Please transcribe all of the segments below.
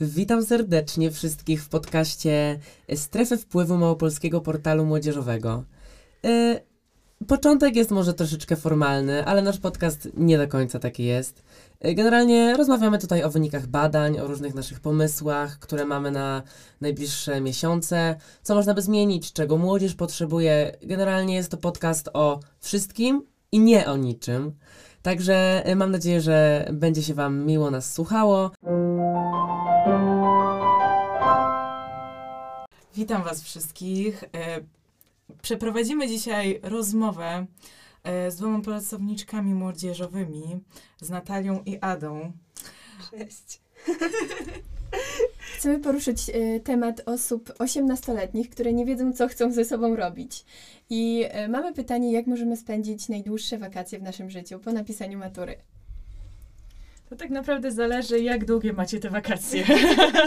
Witam serdecznie wszystkich w podcaście Strefy Wpływu Małopolskiego Portalu Młodzieżowego. E, początek jest może troszeczkę formalny, ale nasz podcast nie do końca taki jest. E, generalnie rozmawiamy tutaj o wynikach badań, o różnych naszych pomysłach, które mamy na najbliższe miesiące, co można by zmienić, czego młodzież potrzebuje. Generalnie jest to podcast o wszystkim i nie o niczym. Także e, mam nadzieję, że będzie się Wam miło nas słuchało. Witam Was wszystkich. E, Przeprowadzimy dzisiaj rozmowę e, z dwoma pracowniczkami młodzieżowymi, z Natalią i Adą. Cześć. Chcemy poruszyć y, temat osób 18-letnich, które nie wiedzą, co chcą ze sobą robić. I y, mamy pytanie, jak możemy spędzić najdłuższe wakacje w naszym życiu po napisaniu matury. To tak naprawdę zależy, jak długie macie te wakacje.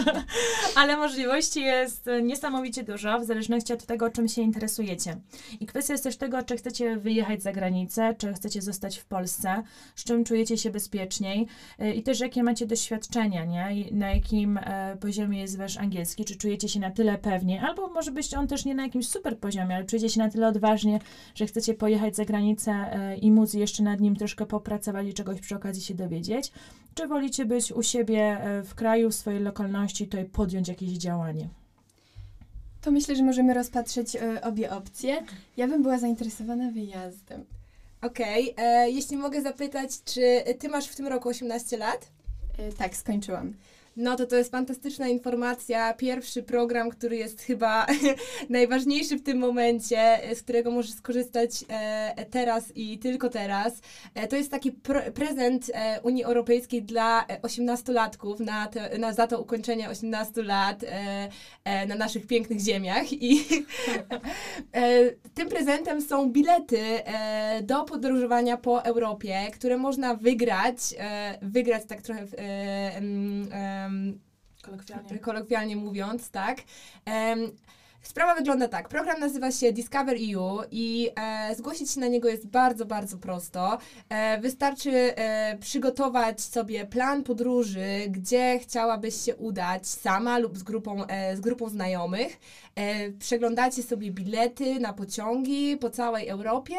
Ale możliwości jest niesamowicie dużo, w zależności od tego, czym się interesujecie. I kwestia jest też tego, czy chcecie wyjechać za granicę, czy chcecie zostać w Polsce, z czym czujecie się bezpieczniej y, i też jakie macie doświadczenia, nie? I na jakim e, poziomie jest wasz angielski, czy czujecie się na tyle pewnie, albo może być on też nie na jakimś super poziomie, ale czujecie się na tyle odważnie, że chcecie pojechać za granicę e, i móc jeszcze nad nim troszkę popracować i czegoś przy okazji się dowiedzieć. Czy wolicie być u siebie e, w kraju, w swojej lokalności, tutaj podjąć jakieś działanie? To myślę, że możemy rozpatrzeć y, obie opcje. Ja bym była zainteresowana wyjazdem. Okej, e, jeśli mogę zapytać, czy ty masz w tym roku 18 lat? Y, tak, skończyłam. No to to jest fantastyczna informacja. Pierwszy program, który jest chyba najważniejszy w tym momencie, e, z którego możesz skorzystać e, teraz i tylko teraz. E, to jest taki pr- prezent e, Unii Europejskiej dla e, 18-latków na, te, na za to ukończenie 18 lat e, e, na naszych pięknych ziemiach. I e, tym prezentem są bilety e, do podróżowania po Europie, które można wygrać, e, wygrać tak trochę w, e, Kolokwialnie. kolokwialnie mówiąc, tak. Sprawa wygląda tak. Program nazywa się Discover EU i e, zgłosić się na niego jest bardzo, bardzo prosto. E, wystarczy e, przygotować sobie plan podróży, gdzie chciałabyś się udać sama lub z grupą, e, z grupą znajomych. E, przeglądacie sobie bilety na pociągi po całej Europie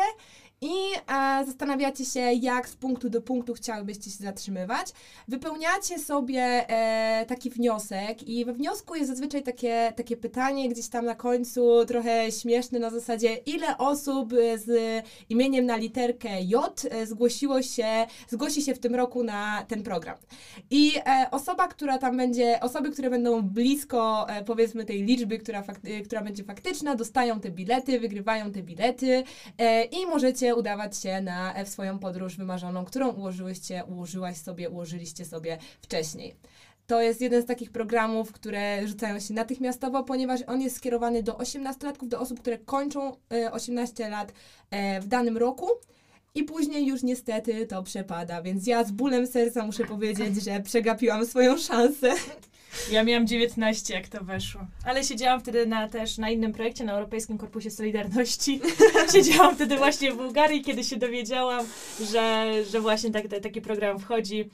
i e, zastanawiacie się, jak z punktu do punktu chciałybyście się zatrzymywać. Wypełniacie sobie e, taki wniosek i we wniosku jest zazwyczaj takie, takie pytanie gdzieś tam na końcu, trochę śmieszne na zasadzie, ile osób e, z imieniem na literkę J e, zgłosiło się, zgłosi się w tym roku na ten program. I e, osoba, która tam będzie, osoby, które będą blisko e, powiedzmy tej liczby, która, która będzie faktyczna, dostają te bilety, wygrywają te bilety i możecie udawać się na e, w swoją podróż wymarzoną, którą ułożyłyście, ułożyłaś sobie, ułożyliście sobie wcześniej. To jest jeden z takich programów, które rzucają się natychmiastowo, ponieważ on jest skierowany do 18-latków, do osób, które kończą e, 18 lat e, w danym roku. I później już niestety to przepada, więc ja z bólem serca muszę powiedzieć, że przegapiłam swoją szansę. Ja miałam 19, jak to weszło. Ale siedziałam wtedy na, też na innym projekcie, na Europejskim Korpusie Solidarności. siedziałam wtedy właśnie w Bułgarii, kiedy się dowiedziałam, że, że właśnie tak, taki program wchodzi.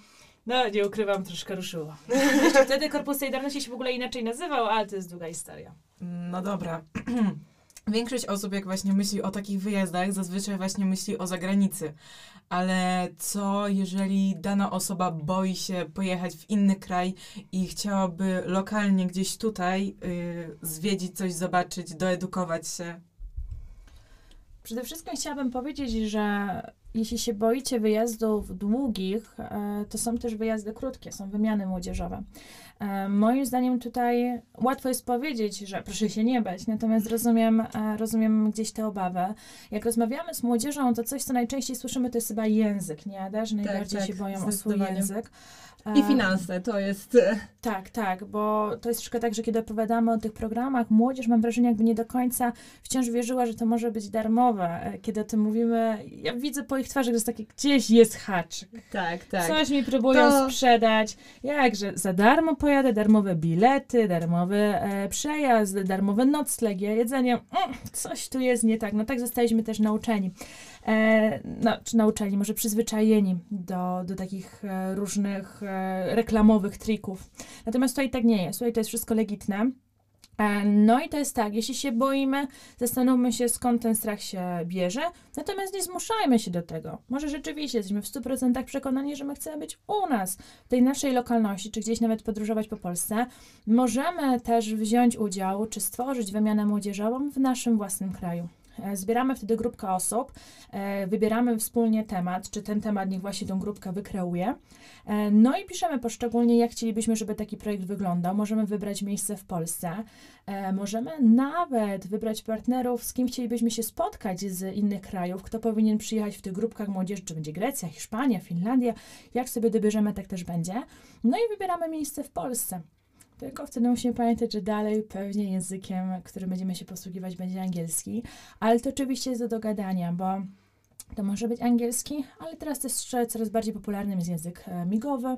No, nie ukrywam, troszkę ruszyło. Jeszcze wtedy Korpus Solidarności się w ogóle inaczej nazywał, ale to jest długa historia. No dobra. Większość osób, jak właśnie myśli o takich wyjazdach, zazwyczaj właśnie myśli o zagranicy. Ale co, jeżeli dana osoba boi się pojechać w inny kraj i chciałaby lokalnie gdzieś tutaj y, zwiedzić coś, zobaczyć, doedukować się? Przede wszystkim chciałabym powiedzieć, że jeśli się boicie wyjazdów długich, e, to są też wyjazdy krótkie, są wymiany młodzieżowe. E, Moim zdaniem tutaj łatwo jest powiedzieć, że proszę się nie bać, natomiast rozumiem, e, rozumiem gdzieś tę obawę. Jak rozmawiamy z młodzieżą, to coś, co najczęściej słyszymy, to jest chyba język, nie, Ada? Że najbardziej tak, się boją o swój język. I finanse, to jest... e, tak, tak, bo to jest troszkę tak, że kiedy opowiadamy o tych programach, młodzież mam wrażenie, jakby nie do końca wciąż wierzyła, że to może być darmowe. E, Kiedy o tym mówimy, ja widzę po ich twarzach, że jest takie, gdzieś jest haczyk. Tak, tak. Coś mi próbują To- sprzedać. Jakże za darmo pojadę, darmowe bilety, darmowy e, przejazd, darmowe nocleg, jedzenie. Mm, coś tu jest nie tak. No tak zostaliśmy też nauczeni. E, no, czy nauczeni, może przyzwyczajeni do, do takich e, różnych e, reklamowych trików. Natomiast tutaj tak nie jest. Tutaj to jest wszystko legitne. E, No i to jest tak, jeśli się boimy, zastanówmy się skąd ten strach się bierze, natomiast nie zmuszajmy się do tego. Może rzeczywiście jesteśmy w 100% przekonani, że my chcemy być u nas, w tej naszej lokalności, czy gdzieś nawet podróżować po Polsce. Możemy też wziąć udział, czy stworzyć wymianę młodzieżową w naszym własnym kraju. E, Zbieramy wtedy grupkę osób, e, wybieramy wspólnie temat, czy ten temat niech właśnie tą grupkę wykreuje. E, No i piszemy poszczególnie, jak chcielibyśmy, żeby taki projekt wyglądał. Możemy wybrać miejsce w Polsce, możemy nawet wybrać partnerów, z kim chcielibyśmy się spotkać z innych krajów, kto powinien przyjechać w tych grupkach młodzieży, czy będzie Grecja, Hiszpania, Finlandia. Jak sobie dobierzemy, tak też będzie. No i wybieramy miejsce w Polsce. Tylko wtedy musimy pamiętać, że dalej pewnie językiem, którym będziemy się posługiwać, będzie angielski, ale to oczywiście jest do dogadania, bo to może być angielski, ale teraz też coraz bardziej popularnym jest język e, migowy.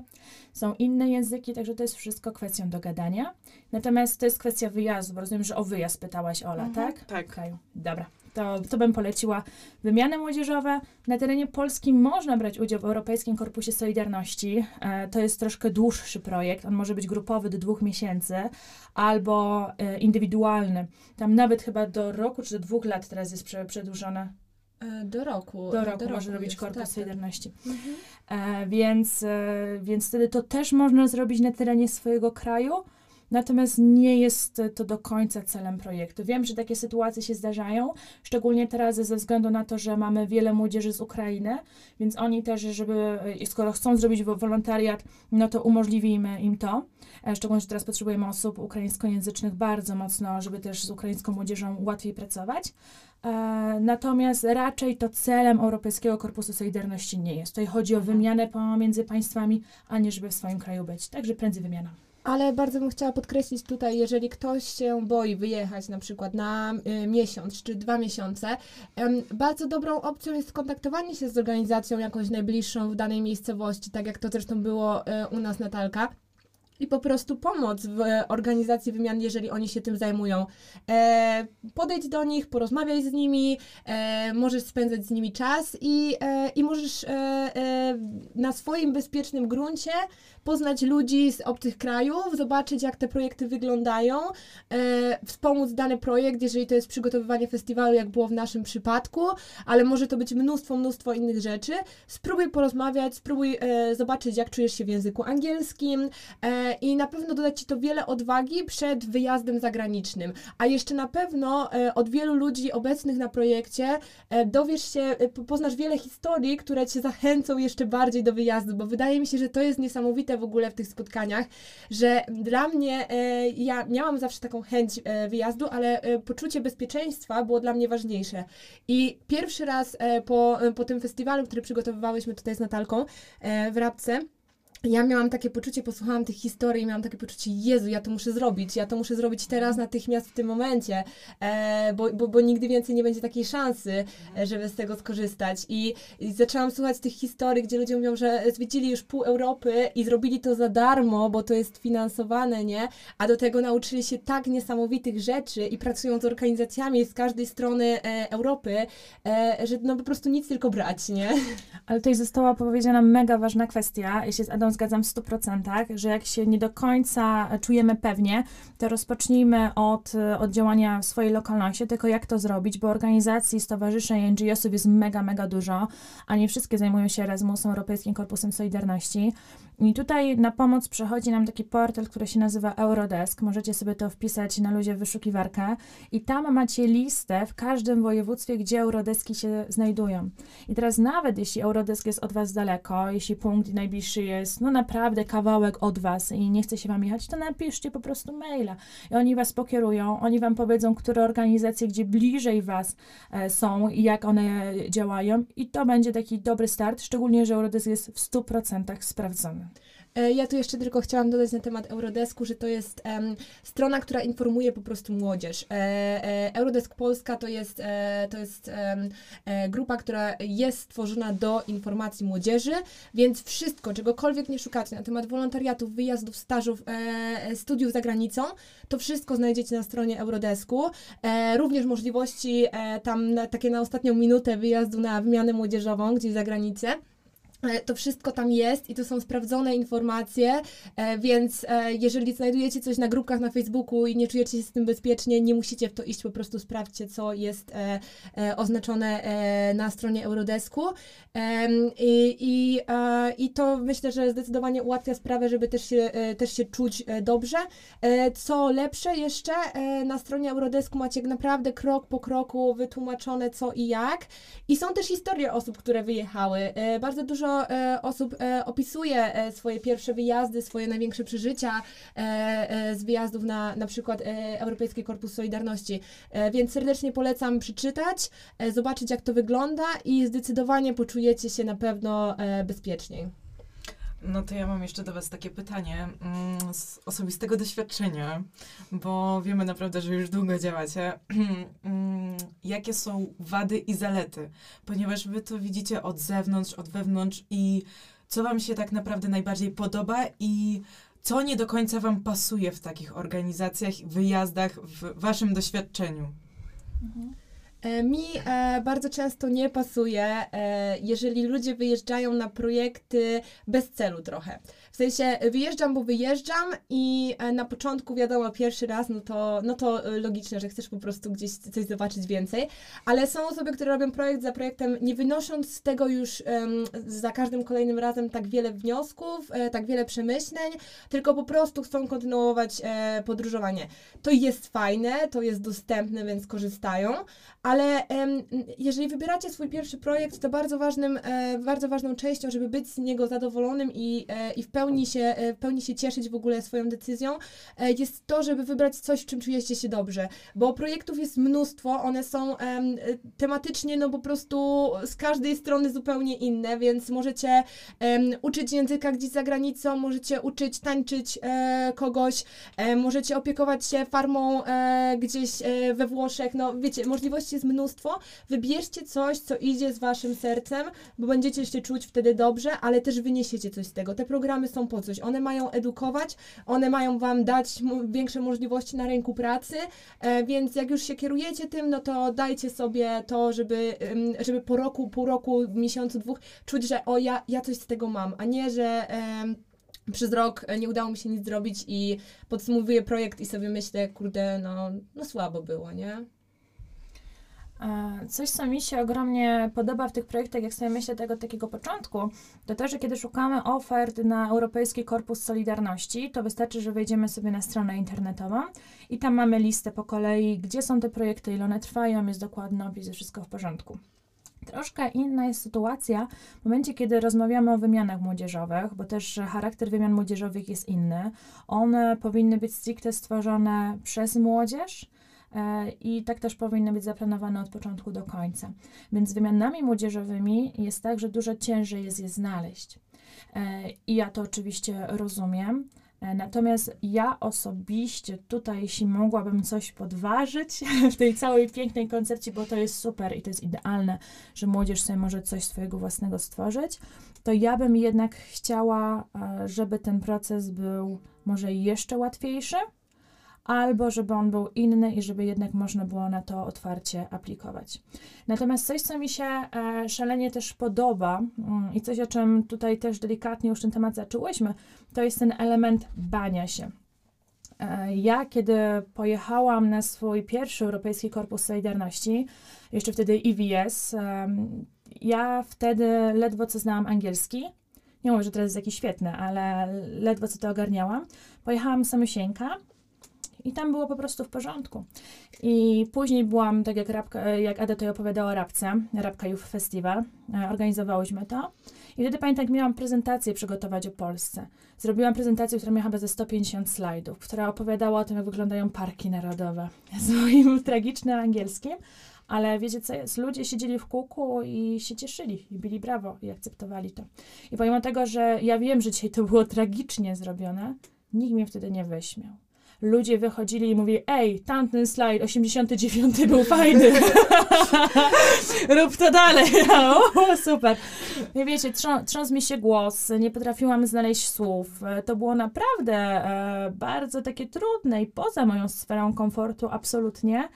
Są inne języki, także to jest wszystko kwestią dogadania. Natomiast to jest kwestia wyjazdu, bo rozumiem, że o wyjazd pytałaś Ola, tak? Tak. Okej, dobra. To, to bym poleciła wymiany młodzieżowe. Na terenie Polski można brać udział w Europejskim Korpusie Solidarności. E, to jest troszkę dłuższy projekt. On może być grupowy do dwóch miesięcy albo e, indywidualny. Tam nawet chyba do roku czy do dwóch lat teraz jest prze, przedłużone. E, Do roku. Do roku może robić jest, Korpus tak, tak. Solidarności. Mhm. E, więc, e, więc wtedy to też można zrobić na terenie swojego kraju, natomiast nie jest to do końca celem projektu. Wiem, że takie sytuacje się zdarzają, szczególnie teraz ze względu na to, że mamy wiele młodzieży z Ukrainy, więc oni też, żeby, skoro chcą zrobić wo- wolontariat, no to umożliwimy im to. E, Szczególnie, że teraz potrzebujemy osób ukraińskojęzycznych bardzo mocno, żeby też z ukraińską młodzieżą łatwiej pracować. E, Natomiast raczej to celem Europejskiego Korpusu Solidarności nie jest. Tutaj chodzi o wymianę pomiędzy państwami, a nie żeby w swoim kraju być. Także prędzej wymiana. Ale bardzo bym chciała podkreślić tutaj, jeżeli ktoś się boi wyjechać na przykład na y, miesiąc czy dwa miesiące, em, bardzo dobrą opcją jest kontaktowanie się z organizacją jakąś najbliższą w danej miejscowości, tak jak to zresztą było y, u nas Natalka. I po prostu pomoc w e, organizacji wymian, jeżeli oni się tym zajmują. E, podejdź do nich, porozmawiaj z nimi, e, możesz spędzać z nimi czas i, e, i możesz e, e, na swoim bezpiecznym gruncie poznać ludzi z obcych krajów, zobaczyć jak te projekty wyglądają, e, wspomóc dany projekt, jeżeli to jest przygotowywanie festiwalu, jak było w naszym przypadku, ale może to być mnóstwo, mnóstwo innych rzeczy. Spróbuj porozmawiać, spróbuj e, zobaczyć, jak czujesz się w języku angielskim e, i na pewno doda Ci to wiele odwagi przed wyjazdem zagranicznym. A jeszcze na pewno e, od wielu ludzi obecnych na projekcie e, dowiesz się, e, po- poznasz wiele historii, które Cię zachęcą jeszcze bardziej do wyjazdu, bo wydaje mi się, że to jest niesamowite w ogóle w tych spotkaniach, że dla mnie, e, ja miałam zawsze taką chęć e, wyjazdu, ale e, poczucie bezpieczeństwa było dla mnie ważniejsze. I pierwszy raz po, po tym festiwalu, który przygotowywałyśmy tutaj z Natalką w Rabce, ja miałam takie poczucie, posłuchałam tych historii miałam takie poczucie, Jezu, ja to muszę zrobić, ja to muszę zrobić teraz, natychmiast, w tym momencie, e, bo, bo, bo nigdy więcej nie będzie takiej szansy, e, żeby z tego skorzystać. I, I zaczęłam słuchać tych historii, gdzie ludzie mówią, że zwiedzili już pół Europy i zrobili to za darmo, bo to jest finansowane, nie? A do tego nauczyli się tak niesamowitych rzeczy i pracują z organizacjami z każdej strony e, Europy, e, że no po prostu nic tylko brać, nie? Ale tutaj została powiedziana mega ważna kwestia. Się z Adą zgadzam w 100%, że jak się nie do końca czujemy pewnie, to rozpocznijmy od, e, od działania w swojej lokalności, tylko jak to zrobić, bo organizacji, stowarzyszeń, NGO-sów jest mega, mega dużo, a nie wszystkie zajmują się Erasmusem, Europejskim Korpusem Solidarności. I tutaj na pomoc przychodzi nam taki portal, który się nazywa Eurodesk. Możecie sobie to wpisać na luzie wyszukiwarkę i tam macie listę w każdym województwie, gdzie Eurodeski się znajdują. I teraz nawet jeśli Eurodesk jest od Was daleko, jeśli punkt najbliższy jest no naprawdę kawałek od Was i nie chce się Wam jechać, to napiszcie po prostu maila i oni Was pokierują, oni Wam powiedzą, które organizacje, gdzie bliżej Was e, są i jak one działają i to będzie taki dobry start, szczególnie, że Eurodesk jest w 100% sprawdzony. E, Ja tu jeszcze tylko chciałam dodać na temat Eurodesku, że to jest strona, która informuje po prostu młodzież. E, e, Eurodesk Polska to jest, e, to jest e, grupa, która jest stworzona do informacji młodzieży, więc wszystko, czegokolwiek nie szukacie na temat wolontariatów, wyjazdów, stażów, e, studiów za granicą, to wszystko znajdziecie na stronie Eurodesku. Również możliwości tam na, takie na ostatnią minutę wyjazdu na wymianę młodzieżową gdzieś za granicę. E, To wszystko tam jest i to są sprawdzone informacje, e, więc e, jeżeli znajdujecie coś na grupkach na Facebooku i nie czujecie się z tym bezpiecznie, nie musicie w to iść, po prostu sprawdźcie, co jest oznaczone na stronie Eurodesku. I, i, I to myślę, że zdecydowanie ułatwia sprawę, żeby też się, też się czuć dobrze. Co lepsze jeszcze, na stronie Eurodesku macie naprawdę krok po kroku wytłumaczone co i jak. I są też historie osób, które wyjechały. Bardzo dużo e, osób e, opisuje e, swoje pierwsze wyjazdy, swoje największe przeżycia z wyjazdów na na przykład Europejski Korpus Solidarności. Więc serdecznie polecam przeczytać, zobaczyć jak to wygląda i zdecydowanie poczujecie się na pewno bezpieczniej. No to ja mam jeszcze do Was takie pytanie mm, z osobistego doświadczenia, bo wiemy naprawdę, że już długo działacie. Mm, Jakie są wady i zalety? Ponieważ Wy to widzicie od zewnątrz, od wewnątrz i co Wam się tak naprawdę najbardziej podoba i co nie do końca Wam pasuje w takich organizacjach, wyjazdach, w Waszym doświadczeniu? E, Mi e, bardzo często nie pasuje, e, jeżeli ludzie wyjeżdżają na projekty bez celu trochę. W sensie wyjeżdżam, bo wyjeżdżam i e, na początku wiadomo, pierwszy raz, no to, no to e, logiczne, że chcesz po prostu gdzieś coś zobaczyć więcej, ale są osoby, które robią projekt za projektem, nie wynosząc z tego już za każdym kolejnym razem tak wiele wniosków, e, tak wiele przemyśleń, tylko po prostu chcą kontynuować e, podróżowanie. To jest fajne, to jest dostępne, więc korzystają, ale em, jeżeli wybieracie swój pierwszy projekt, to bardzo, ważnym, e, bardzo ważną częścią, żeby być z niego zadowolonym i, e, i w, pełni się, e, w pełni się cieszyć w ogóle swoją decyzją, e, jest to, żeby wybrać coś, w czym czujecie się dobrze. Bo projektów jest mnóstwo, one są em, tematycznie no po prostu z każdej strony zupełnie inne, więc możecie em, uczyć języka gdzieś za granicą, możecie uczyć tańczyć e, kogoś, możecie opiekować się farmą gdzieś we Włoszech, no wiecie, możliwości jest mnóstwo. Wybierzcie coś, co idzie z waszym sercem, bo będziecie się czuć wtedy dobrze, ale też wyniesiecie coś z tego. Te programy są po coś. One mają edukować, one mają wam dać większe możliwości na rynku pracy, e, więc jak już się kierujecie tym, no to dajcie sobie to, żeby, żeby po roku, pół roku, miesiącu, dwóch czuć, że o, ja, ja coś z tego mam, a nie, że... przez rok e, nie udało mi się nic zrobić i podsumowuję projekt i sobie myślę, kurde, no, no słabo było, nie? E, Coś, co mi się ogromnie podoba w tych projektach, jak sobie myślę tego takiego początku, to to, że kiedy szukamy ofert na Europejski Korpus Solidarności, to wystarczy, że wejdziemy sobie na stronę internetową i tam mamy listę po kolei, gdzie są te projekty, ile one trwają, jest dokładny opis, jest wszystko w porządku. Troszkę inna jest sytuacja w momencie, kiedy rozmawiamy o wymianach młodzieżowych, bo też charakter wymian młodzieżowych jest inny. One powinny być stricte stworzone przez młodzież, i tak też powinny być zaplanowane od początku do końca. Więc z wymianami młodzieżowymi jest tak, że dużo ciężej jest je znaleźć. E, I ja to oczywiście rozumiem. E, Natomiast ja osobiście tutaj, jeśli mogłabym coś podważyć w tej całej pięknej koncepcji, bo to jest super i to jest idealne, że młodzież sobie może coś swojego własnego stworzyć, to ja bym jednak chciała, e, żeby ten proces był może jeszcze łatwiejszy, albo żeby on był inny i żeby jednak można było na to otwarcie aplikować. Natomiast coś, co mi się e, szalenie też podoba mm, i coś, o czym tutaj też delikatnie już ten temat zaczęłyśmy, to jest ten element bania się. E, Ja, kiedy pojechałam na swój pierwszy Europejski Korpus Solidarności, jeszcze wtedy EVS, ja wtedy ledwo co znałam angielski. Nie mówię, że teraz jest jakiś świetny, ale ledwo co to ogarniałam. Pojechałam samysieńka i tam było po prostu w porządku. I później byłam, tak jak, Rabka, jak Ada tutaj opowiadała o Rabce, Rabka Youth Festival, e, organizowałyśmy to. I wtedy pamiętam, jak miałam prezentację przygotować o Polsce. Zrobiłam prezentację, która miała chyba ze 150 slajdów, która opowiadała o tym, jak wyglądają parki narodowe z moim tragicznym angielskim, Ale wiecie co jest? Ludzie siedzieli w kółku i się cieszyli, i bili brawo, i akceptowali to. I pomimo tego, że ja wiem, że dzisiaj to było tragicznie zrobione, nikt mnie wtedy nie wyśmiał. Ludzie wychodzili i mówili, ej, tamten slajd 89 był fajny. Rób to dalej. o, super. I wiecie, trząs, trząsł mi się głos, nie potrafiłam znaleźć słów. To było naprawdę e, bardzo takie trudne i poza moją sferą komfortu absolutnie,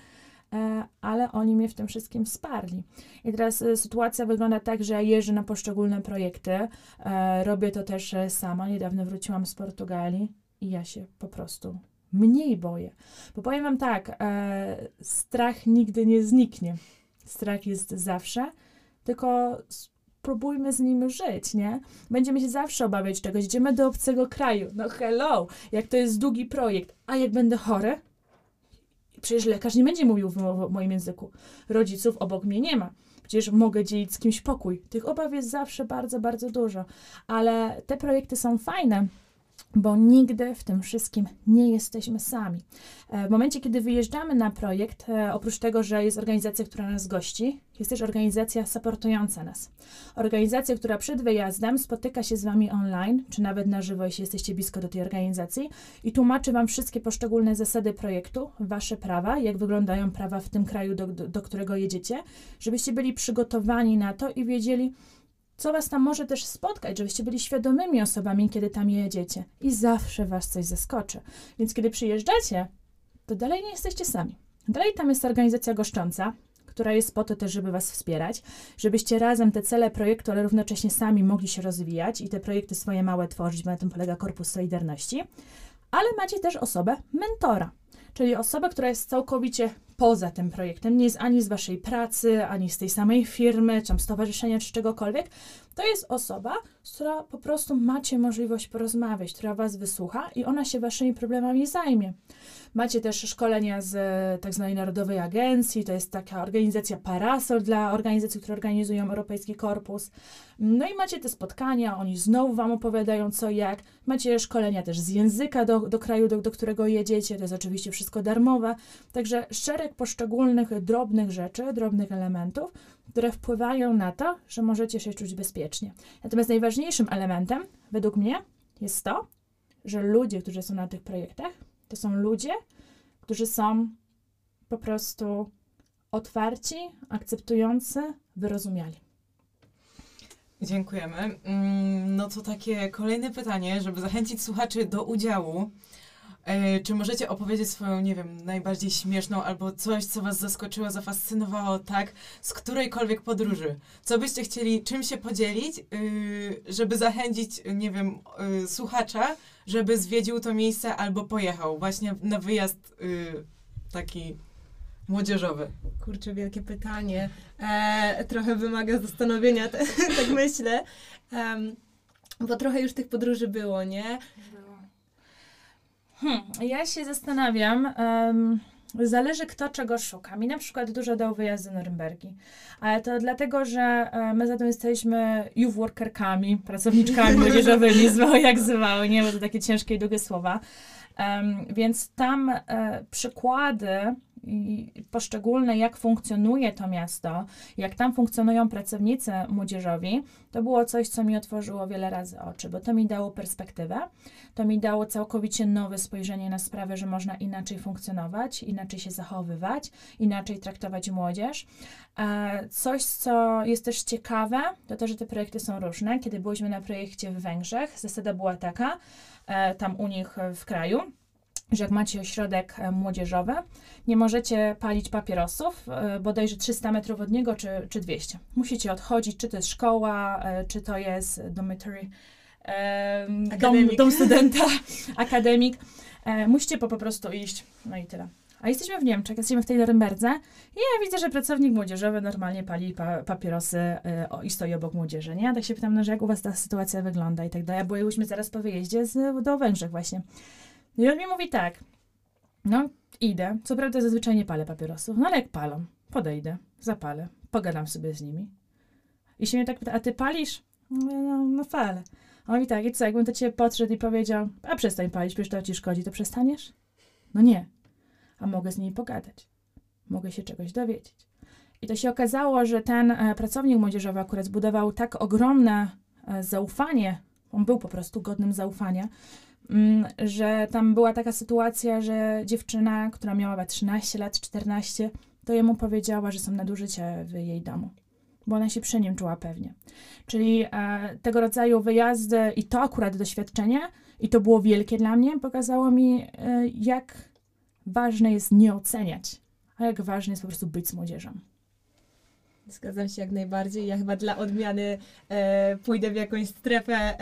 e, ale oni mnie w tym wszystkim wsparli. I teraz e, sytuacja wygląda tak, że ja jeżdżę na poszczególne projekty, e, robię to też sama. Niedawno wróciłam z Portugalii i ja się po prostu mniej boję. Bo powiem wam tak, e, strach nigdy nie zniknie. Strach jest zawsze, tylko spróbujmy z nim żyć, nie? Będziemy się zawsze obawiać czegoś. Idziemy do obcego kraju. No hello, jak to jest długi projekt. A jak będę chory? Przecież lekarz nie będzie mówił w moim języku. Rodziców obok mnie nie ma. Przecież mogę dzielić z kimś pokój. Tych obaw jest zawsze bardzo, bardzo dużo. Ale te projekty są fajne, bo nigdy w tym wszystkim nie jesteśmy sami. E, W momencie, kiedy wyjeżdżamy na projekt, e, oprócz tego, że jest organizacja, która nas gości, jest też organizacja supportująca nas. Organizacja, która przed wyjazdem spotyka się z Wami online, czy nawet na żywo, jeśli jesteście blisko do tej organizacji i tłumaczy Wam wszystkie poszczególne zasady projektu, Wasze prawa, jak wyglądają prawa w tym kraju, do, do, do którego jedziecie, żebyście byli przygotowani na to i wiedzieli, co Was tam może też spotkać, żebyście byli świadomymi osobami, kiedy tam jedziecie. I zawsze Was coś zaskoczy. Więc kiedy przyjeżdżacie, to dalej nie jesteście sami. Dalej tam jest organizacja goszcząca, która jest po to też, żeby Was wspierać, żebyście razem te cele projektu, ale równocześnie sami mogli się rozwijać i te projekty swoje małe tworzyć, bo na tym polega Korpus Solidarności. Ale macie też osobę mentora, czyli osobę, która jest całkowicie poza tym projektem, nie jest ani z Waszej pracy, ani z tej samej firmy, czy stowarzyszenia, czy czegokolwiek. To jest osoba, z która po prostu macie możliwość porozmawiać, która Was wysłucha i ona się Waszymi problemami zajmie. Macie też szkolenia z e, tak zwanej Narodowej Agencji, to jest taka organizacja Parasol dla organizacji, które organizują Europejski Korpus. No i macie te spotkania, oni znowu Wam opowiadają co jak. Macie szkolenia też z języka do, do kraju, do, do którego jedziecie, to jest oczywiście wszystko darmowe. Także szereg poszczególnych drobnych rzeczy, drobnych elementów, które wpływają na to, że możecie się czuć bezpiecznie. Natomiast najważniejszym elementem, według mnie, jest to, że ludzie, którzy są na tych projektach, to są ludzie, którzy są po prostu otwarci, akceptujący, wyrozumiali. Dziękujemy. Mm, No to takie kolejne pytanie, żeby zachęcić słuchaczy do udziału. E, Czy możecie opowiedzieć swoją, nie wiem, najbardziej śmieszną albo coś, co was zaskoczyło, zafascynowało tak z którejkolwiek podróży? Co byście chcieli, czym się podzielić, yy, żeby zachęcić, nie wiem, yy, słuchacza, żeby zwiedził to miejsce albo pojechał właśnie na wyjazd yy, taki młodzieżoowy? Kurczę, wielkie pytanie. E, trochę wymaga zastanowienia, te, tak myślę. Em, bo trochę już tych podróży było, nie? Hmm, ja się zastanawiam. em, zależy kto czego szuka. Mi na przykład dużo dał wyjazd do Norymbergi. Ale to dlatego, że e, my zatem jesteśmy youth workerkami, pracowniczkami młodzieżowymi, zwał jak zwał, nie? Bo to takie ciężkie i długie słowa. Em, więc tam e, przykłady poszczególne, jak funkcjonuje to miasto, jak tam funkcjonują pracownicy młodzieżowi, to było coś, co mi otworzyło wiele razy oczy, bo to mi dało perspektywę, to mi dało całkowicie nowe spojrzenie na sprawę, że można inaczej funkcjonować, inaczej się zachowywać, inaczej traktować młodzież. E, Coś, co jest też ciekawe, to to, że te projekty są różne. Kiedy byliśmy na projekcie w Węgrzech, zasada była taka, e, tam u nich w kraju, że jak macie ośrodek e, młodzieżowy, nie możecie palić papierosów, e, bodajże 300 metrów od niego, czy, czy 200. Musicie odchodzić, czy to jest szkoła, e, czy to jest dormitory, dom, dom studenta, akademik. Musicie po, po prostu iść, no i tyle. A jesteśmy w Niemczech, jesteśmy w tej Norymberdze i ja widzę, że pracownik młodzieżowy normalnie pali pa, papierosy e, o, i stoi obok młodzieży, nie? Ja tak się pytam, no, że jak u was ta sytuacja wygląda i tak dalej, bo byliśmy zaraz po wyjeździe z, do Węgrzech właśnie. I on mi mówi tak, no idę, co prawda zazwyczaj nie palę papierosów, no ale jak palą, podejdę, zapalę, pogadam sobie z nimi. I się mnie tak pyta, a ty palisz? Mówię, no, no palę. A on mi tak, i co, jakbym do ciebie podszedł i powiedział, a przestań palić, przecież to ci szkodzi, to przestaniesz? No nie. A mogę z nimi pogadać. Mogę się czegoś dowiedzieć. I to się okazało, że ten e, pracownik młodzieżowy akurat zbudował tak ogromne e, zaufanie, on był po prostu godnym zaufania, że tam była taka sytuacja, że dziewczyna, która miała chyba 13 lat, 14, to jemu powiedziała, że są nadużycia w jej domu, bo ona się przy nim czuła pewnie. Czyli e, tego rodzaju wyjazdy i to akurat doświadczenie, i to było wielkie dla mnie, pokazało mi, e, jak ważne jest nie oceniać, a jak ważne jest po prostu być z młodzieżą. Zgadzam się jak najbardziej. Ja chyba dla odmiany e, pójdę w jakąś strefę e,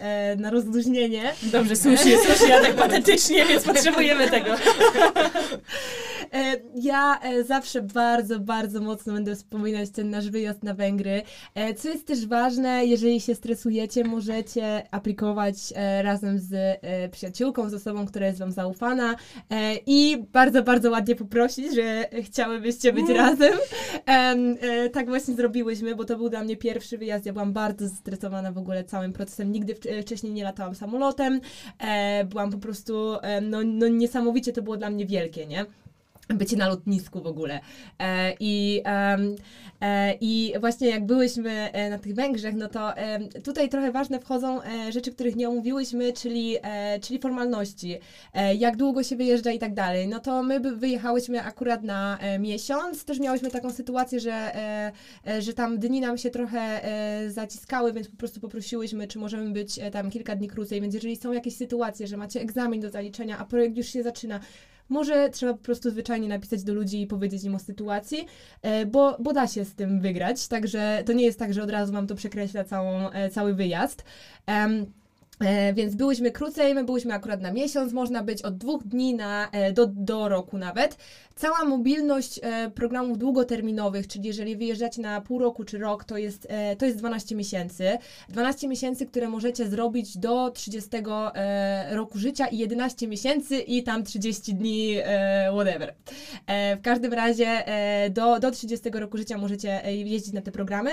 e, na rozluźnienie. Dobrze, słusznie, słusznie, ja tak patetycznie, więc potrzebujemy tego. E, ja e, zawsze bardzo, bardzo mocno będę wspominać ten nasz wyjazd na Węgry. E, co jest też ważne, jeżeli się stresujecie, możecie aplikować razem z przyjaciółką, z osobą, która jest Wam zaufana i bardzo, bardzo ładnie poprosić, że chciałybyście być razem. Em, e, tak właśnie zrobiłyśmy, bo to był dla mnie pierwszy wyjazd. Ja byłam bardzo zestresowana w ogóle całym procesem. Nigdy wcz- wcześniej nie latałam samolotem. Byłam po prostu, no, no niesamowicie to było dla mnie wielkie, nie? Bycie na lotnisku w ogóle. E, I, e, I właśnie jak byłyśmy e, na tych Węgrzech, no to tutaj trochę ważne wchodzą rzeczy, których nie omówiłyśmy, czyli, czyli formalności, jak długo się wyjeżdża i tak dalej. No to my wyjechałyśmy akurat na miesiąc, też miałyśmy taką sytuację, że, że tam dni nam się trochę zaciskały, więc po prostu poprosiłyśmy, czy możemy być tam kilka dni krócej, więc jeżeli są jakieś sytuacje, że macie egzamin do zaliczenia, a projekt już się zaczyna, może trzeba po prostu zwyczajnie napisać do ludzi i powiedzieć im o sytuacji, e, bo, bo da się z tym wygrać, także to nie jest tak, że od razu wam to przekreśla całą, e, cały wyjazd. Em, E, więc byłyśmy krócej, my byłyśmy akurat na miesiąc, można być od dwóch dni na, e, do, do roku nawet. Cała mobilność e, programów długoterminowych, czyli jeżeli wyjeżdżacie na pół roku czy rok, to jest, e, to jest 12 miesięcy. 12 miesięcy, które możecie zrobić do 30 e, roku życia i 11 miesięcy i tam 30 dni, whatever. W każdym razie do, do 30 roku życia możecie jeździć na te programy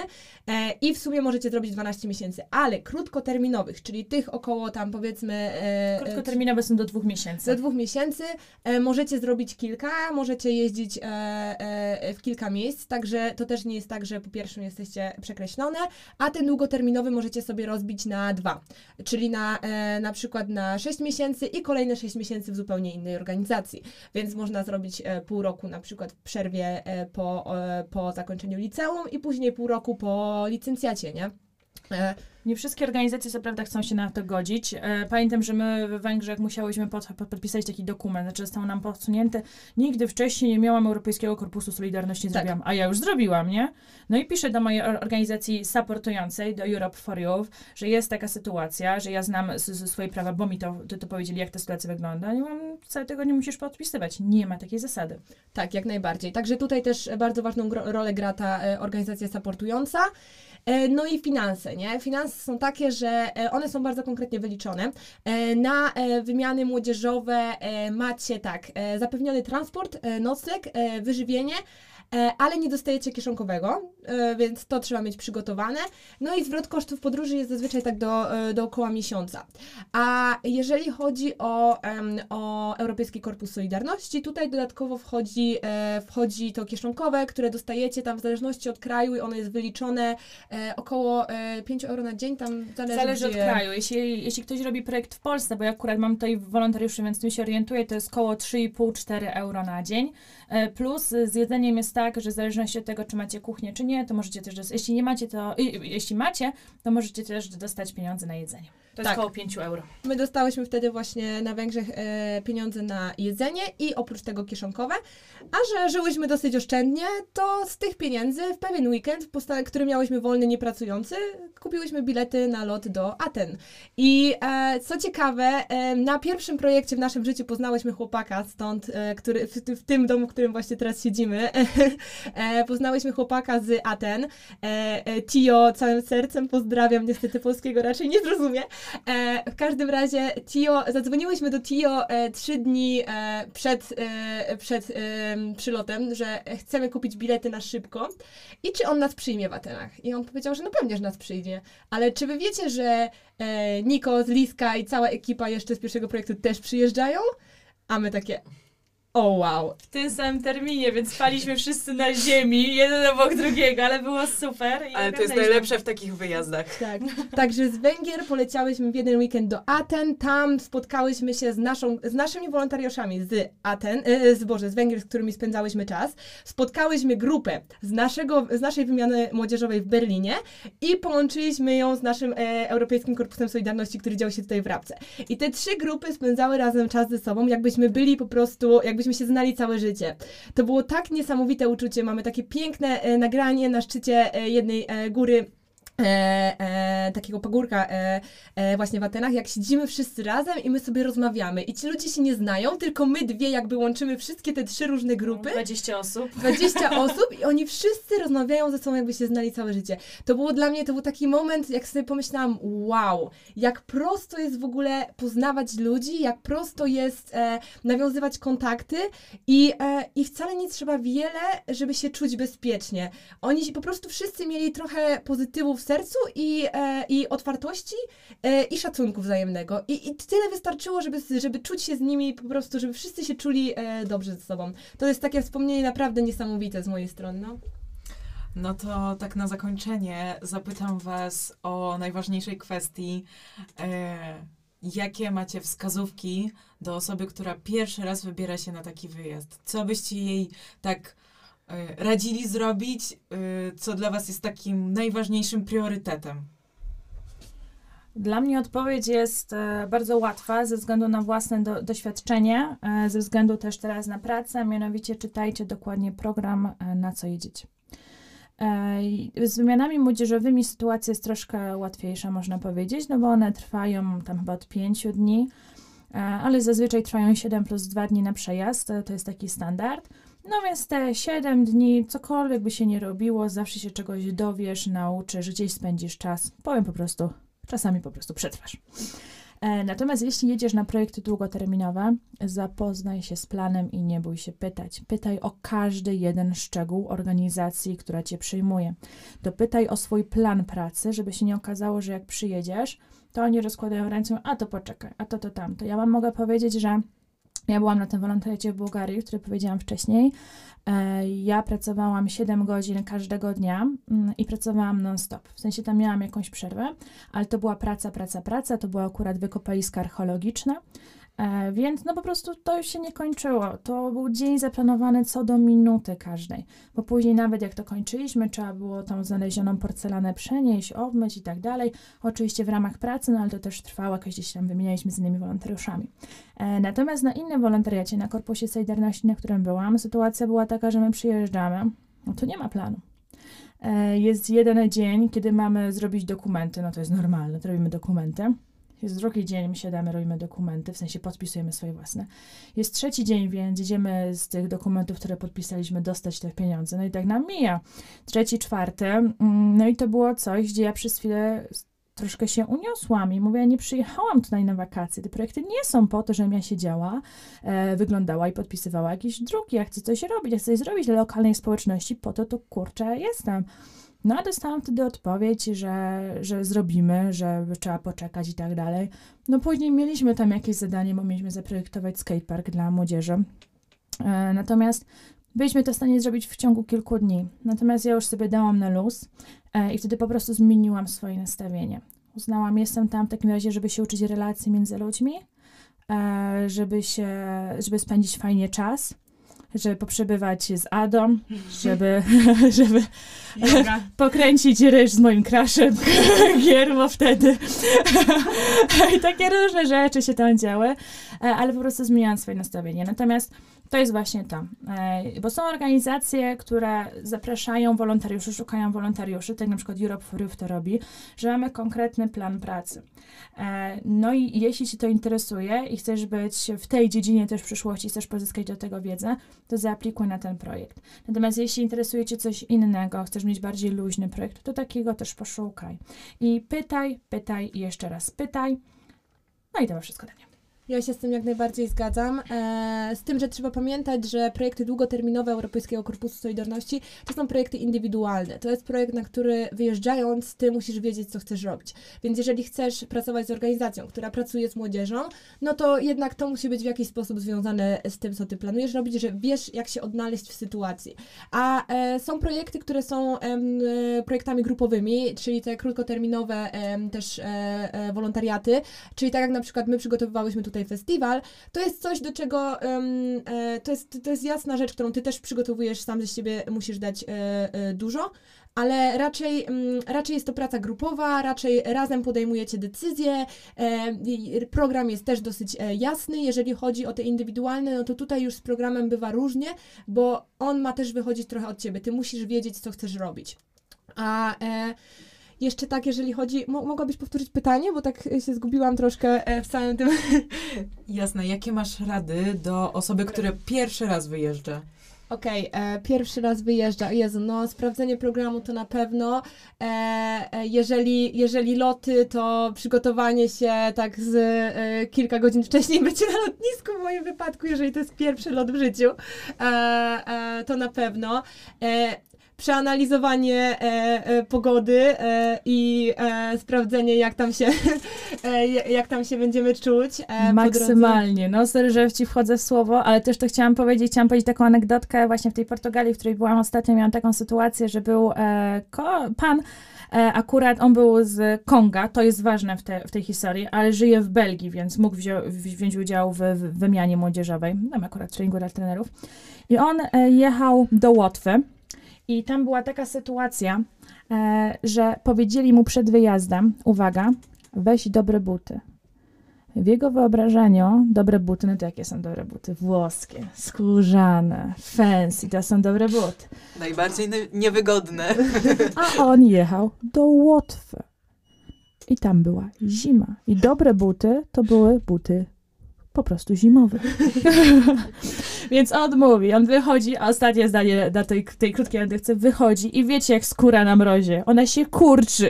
i w sumie możecie zrobić 12 miesięcy, ale krótkoterminowych, czyli tych około tam powiedzmy... Krótkoterminowe są do dwóch miesięcy. za dwóch miesięcy możecie zrobić kilka, możecie jeździć e, e, w kilka miejsc, także to też nie jest tak, że po pierwszym jesteście przekreślone, a ten długoterminowy możecie sobie rozbić na dwa, czyli na, e, na przykład na 6 miesięcy i kolejne 6 miesięcy w zupełnie innej organizacji, więc można zrobić e, pół roku na przykład w przerwie e, po, e, po zakończeniu liceum i później pół roku po licencjacie, nie? E, Nie wszystkie organizacje co prawda chcą się na to godzić. E, Pamiętam, że my w Węgrzech musiałyśmy pod, pod, podpisać taki dokument, znaczy został nam podsunięty. Nigdy wcześniej nie miałam Europejskiego Korpusu Solidarności, nie Tak. zrobiłam, a ja już zrobiłam, nie? No i piszę do mojej or- organizacji supportującej, do Europe for Youth, że jest taka sytuacja, że ja znam z, z swoje prawa, bo mi to, to, to powiedzieli, jak ta sytuacja wygląda. Nie mam, wcale tego nie musisz podpisywać. Nie ma takiej zasady. Tak, jak najbardziej. Także tutaj też bardzo ważną rolę gra ta e, organizacja supportująca. E, No i finanse, nie? Finanse są takie, że e, one są bardzo konkretnie wyliczone. E, Na wymiany młodzieżowe macie tak, zapewniony transport, nocleg, wyżywienie, ale nie dostajecie kieszonkowego, e, więc to trzeba mieć przygotowane. No i zwrot kosztów podróży jest zazwyczaj tak do, e, do około miesiąca. A jeżeli chodzi o, o Europejski Korpus Solidarności, tutaj dodatkowo wchodzi, e, wchodzi to kieszonkowe, które dostajecie tam w zależności od kraju i ono jest wyliczone e, około e, 5 euro na dzień, tam zależy, Zależy od kraju. Jeśli, jeśli ktoś robi projekt w Polsce, bo ja akurat mam tutaj wolontariuszy, więc tym się orientuję, to jest około 3,5-4 euro na dzień. E, Plus z jedzeniem jest tak, że w zależności od tego, czy macie kuchnię, czy nie, to możecie też, jeśli nie macie, to jeśli macie, to możecie też dostać pieniądze na jedzenie. To jest Tak. około 5 euro. My dostałyśmy wtedy właśnie na Węgrzech e, pieniądze na jedzenie i oprócz tego kieszonkowe, a że żyłyśmy dosyć oszczędnie, to z tych pieniędzy w pewien weekend, który miałyśmy wolny, niepracujący, kupiłyśmy bilety na lot do Aten. I e, co ciekawe, e, na pierwszym projekcie w naszym życiu poznałyśmy chłopaka stąd, e, który, w, w tym domu, w którym właśnie teraz siedzimy, e, poznałyśmy chłopaka z Aten. E, Tio, całym sercem pozdrawiam, niestety polskiego raczej nie zrozumie. E, w każdym razie Tio, zadzwoniłyśmy do Tio e, trzy dni e, przed, e, przed przylotem, że chcemy kupić bilety na szybko i czy on nas przyjmie w Atenach. I on powiedział, że no pewnie, że nas przyjmie. Ale czy wy wiecie, że Niko, Liska i cała ekipa jeszcze z pierwszego projektu też przyjeżdżają? A my takie, O wow. w tym samym terminie, więc spaliśmy wszyscy na ziemi, jeden obok drugiego, ale było super. Ale to jest najlepsze w takich wyjazdach. Tak. Także z Węgier poleciałyśmy w jeden weekend do Aten. Tam spotkałyśmy się z, naszą, z naszymi wolontariuszami z Aten, e, z Boże, z Węgier, z którymi spędzałyśmy czas. Spotkałyśmy grupę z, naszego, z naszej wymiany młodzieżowej w Berlinie i połączyliśmy ją z naszym e, Europejskim Korpusem Solidarności, który dział się tutaj w Rabce. I te trzy grupy spędzały razem czas ze sobą, jakbyśmy byli po prostu, jakbyśmy się znali całe życie. To było tak niesamowite uczucie. Mamy takie piękne e, nagranie na szczycie e, jednej e, góry. E, e, takiego pagórka e, e, właśnie w Atenach, jak siedzimy wszyscy razem i my sobie rozmawiamy. I ci ludzie się nie znają, tylko my dwie jakby łączymy wszystkie te trzy różne grupy. 20 osób. 20 osób i oni wszyscy rozmawiają ze sobą, jakby się znali całe życie. To było dla mnie, to był taki moment, jak sobie pomyślałam, wow, jak prosto jest w ogóle poznawać ludzi, jak prosto jest e, nawiązywać kontakty i, e, i wcale nie trzeba wiele, żeby się czuć bezpiecznie. Oni się- po prostu wszyscy mieli trochę pozytywu w sercu i, e, i otwartości e, i szacunku wzajemnego. I, I tyle wystarczyło, żeby, żeby czuć się z nimi po prostu, żeby wszyscy się czuli e, dobrze ze sobą. To jest takie wspomnienie naprawdę niesamowite z mojej strony. No. No to tak na zakończenie zapytam Was o najważniejszej kwestii. E, jakie macie wskazówki do osoby, która pierwszy raz wybiera się na taki wyjazd? Co byście jej tak radzili zrobić? E, co dla Was jest takim najważniejszym priorytetem? Dla mnie odpowiedź jest e, bardzo łatwa ze względu na własne do, doświadczenie, e, ze względu też teraz na pracę, mianowicie czytajcie dokładnie program, e, na co jedziecie. E, z wymianami młodzieżowymi sytuacja jest troszkę łatwiejsza, można powiedzieć, no bo one trwają tam chyba od pięciu dni, e, ale zazwyczaj trwają 7 plus 2 dni na przejazd, e, to jest taki standard. No więc te 7 dni, cokolwiek by się nie robiło, zawsze się czegoś dowiesz, nauczysz, gdzieś spędzisz czas. Powiem po prostu, czasami po prostu przetrwasz. E, Natomiast jeśli jedziesz na projekty długoterminowe, zapoznaj się z planem i nie bój się pytać. Pytaj o każdy jeden szczegół organizacji, która cię przyjmuje. Dopytaj o swój plan pracy, żeby się nie okazało, że jak przyjedziesz, to oni rozkładają ręce, a to poczekaj, a to to tamto. Ja wam mogę powiedzieć, że ja byłam na tym wolontariacie w Bułgarii, o którym powiedziałam wcześniej. E, Ja pracowałam 7 godzin każdego dnia mm, i pracowałam non-stop. W sensie tam miałam jakąś przerwę, ale to była praca, praca, praca. To była akurat wykopaliska archeologiczne. E, Więc no po prostu to już się nie kończyło. To był dzień zaplanowany co do minuty każdej, bo później nawet jak to kończyliśmy, trzeba było tą znalezioną porcelanę przenieść, obmyć i tak dalej. Oczywiście w ramach pracy, no ale to też trwało, jakoś gdzieś tam wymienialiśmy z innymi wolontariuszami. E, Natomiast na innym wolontariacie, na Korpusie Solidarności, na którym byłam, sytuacja była taka, że my przyjeżdżamy, no to nie ma planu. E, Jest jeden dzień, kiedy mamy zrobić dokumenty, no to jest normalne, to robimy dokumenty. Jest drugi dzień, my siadamy, robimy dokumenty, w sensie podpisujemy swoje własne. Jest trzeci dzień, więc idziemy z tych dokumentów, które podpisaliśmy, dostać te pieniądze. No i tak nam mija. Trzeci, czwarty. mm, No i to było coś, gdzie ja przez chwilę troszkę się uniosłam i mówię, ja nie przyjechałam tutaj na wakacje. Te projekty nie są po to, żebym ja siedziała, e, wyglądała i podpisywała jakieś druki. Ja chcę coś robić, ja chcę coś zrobić dla lokalnej społeczności, po to tu kurczę jestem. No a dostałam wtedy odpowiedź, że, że zrobimy, że trzeba poczekać i tak dalej. No później mieliśmy tam jakieś zadanie, bo mieliśmy zaprojektować skatepark dla młodzieży. E, natomiast byliśmy to w stanie zrobić w ciągu kilku dni. Natomiast ja już sobie dałam na luz e, i wtedy po prostu zmieniłam swoje nastawienie. Uznałam, jestem tam w takim razie, żeby się uczyć relacji między ludźmi, e, żeby się, żeby spędzić fajnie czas, żeby poprzebywać z Adą, żeby, żeby pokręcić ryż z moim kraszem Giermo wtedy. I takie różne rzeczy się tam działy, e, ale po prostu zmieniałam swoje nastawienie. Natomiast to jest właśnie to, e, bo są organizacje, które zapraszają wolontariuszy, szukają wolontariuszy, tak na przykład Europe for Youth to robi, że mamy konkretny plan pracy. E, No i jeśli Cię to interesuje i chcesz być w tej dziedzinie też w przyszłości, chcesz pozyskać do tego wiedzę, to zaaplikuj na ten projekt. Natomiast jeśli interesuje Cię coś innego, chcesz mieć bardziej luźny projekt, to takiego też poszukaj. I pytaj, pytaj i jeszcze raz pytaj. No i to wszystko mnie. Ja się z tym jak najbardziej zgadzam. E, z tym, że trzeba pamiętać, że projekty długoterminowe Europejskiego Korpusu Solidarności to są projekty indywidualne. To jest projekt, na który wyjeżdżając, ty musisz wiedzieć, co chcesz robić. Więc jeżeli chcesz pracować z organizacją, która pracuje z młodzieżą, no to jednak to musi być w jakiś sposób związane z tym, co ty planujesz robić, że wiesz, jak się odnaleźć w sytuacji. A e, są projekty, które są e, projektami grupowymi, czyli te krótkoterminowe też wolontariaty, czyli tak jak na przykład my przygotowywałyśmy tutaj festiwal, to jest coś, do czego e, to, jest, to jest jasna rzecz, którą ty też przygotowujesz, sam ze siebie musisz dać e, e, dużo, ale raczej, mm, raczej jest to praca grupowa, raczej razem podejmujecie decyzje. Program jest też dosyć jasny. Jeżeli chodzi o te indywidualne, no to tutaj już z programem bywa różnie, bo on ma też wychodzić trochę od ciebie. Ty musisz wiedzieć, co chcesz robić. A e, jeszcze tak, jeżeli chodzi. Mo- mogłabyś powtórzyć pytanie, bo tak e, się zgubiłam troszkę e, w całym tym. Jasne, jakie masz rady do osoby, która pierwszy raz wyjeżdża? Okej, e, pierwszy raz wyjeżdża. Jezu, no sprawdzenie programu to na pewno. E, jeżeli, jeżeli loty, to przygotowanie się tak z e, kilka godzin wcześniej będzie na lotnisku w moim wypadku, jeżeli to jest pierwszy lot w życiu. E, e, to na pewno. Przeanalizowanie e, e, pogody e, i sprawdzenie, jak tam się, jak tam się będziemy czuć. Maksymalnie. No, sorry, że ci wchodzę w słowo, ale też to chciałam powiedzieć, chciałam powiedzieć taką anegdotkę właśnie w tej Portugalii, w której byłam ostatnio, miałam taką sytuację, że był pan, akurat on był z Konga, to jest ważne w, te, w tej historii, ale żyje w Belgii, więc mógł wzią, wziąć udział w, w wymianie młodzieżowej, tam akurat treningu dla trenerów. I on jechał do Łotwy i tam była taka sytuacja, e, że powiedzieli mu przed wyjazdem, uwaga, weź dobre buty. W jego wyobrażeniu dobre buty, no to jakie są dobre buty? Włoskie, skórzane, fancy, to są dobre buty. Najbardziej niewygodne. A on jechał do Łotwy. I tam była zima. I dobre buty to były buty po prostu zimowe. Więc on mówi, on wychodzi, a ostatnie zdanie na tej, tej krótkiej antyce wychodzi i wiecie jak skóra na mrozie, ona się kurczy.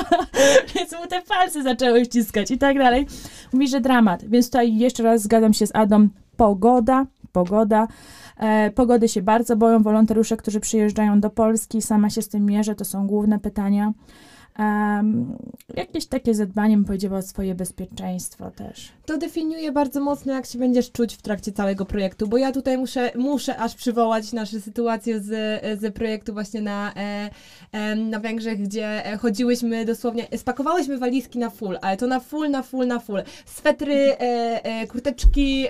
Więc mu te palce zaczęły ściskać i tak dalej. Mówi, że dramat. Więc tutaj jeszcze raz zgadzam się z Adą. Pogoda, pogoda. E, pogody się bardzo boją wolontariusze, którzy przyjeżdżają do Polski. Sama się z tym mierzę, to są główne pytania. Em, jakieś takie zadbanie, bym powiedziała, o swoje bezpieczeństwo też. to definiuje bardzo mocno, jak się będziesz czuć w trakcie całego projektu, bo ja tutaj muszę, muszę aż przywołać naszą sytuację z, z projektu właśnie na, e, na Węgrzech, gdzie e, chodziłyśmy dosłownie, spakowałyśmy walizki na full, ale to na full, na full, na full. Swetry, e, kurteczki,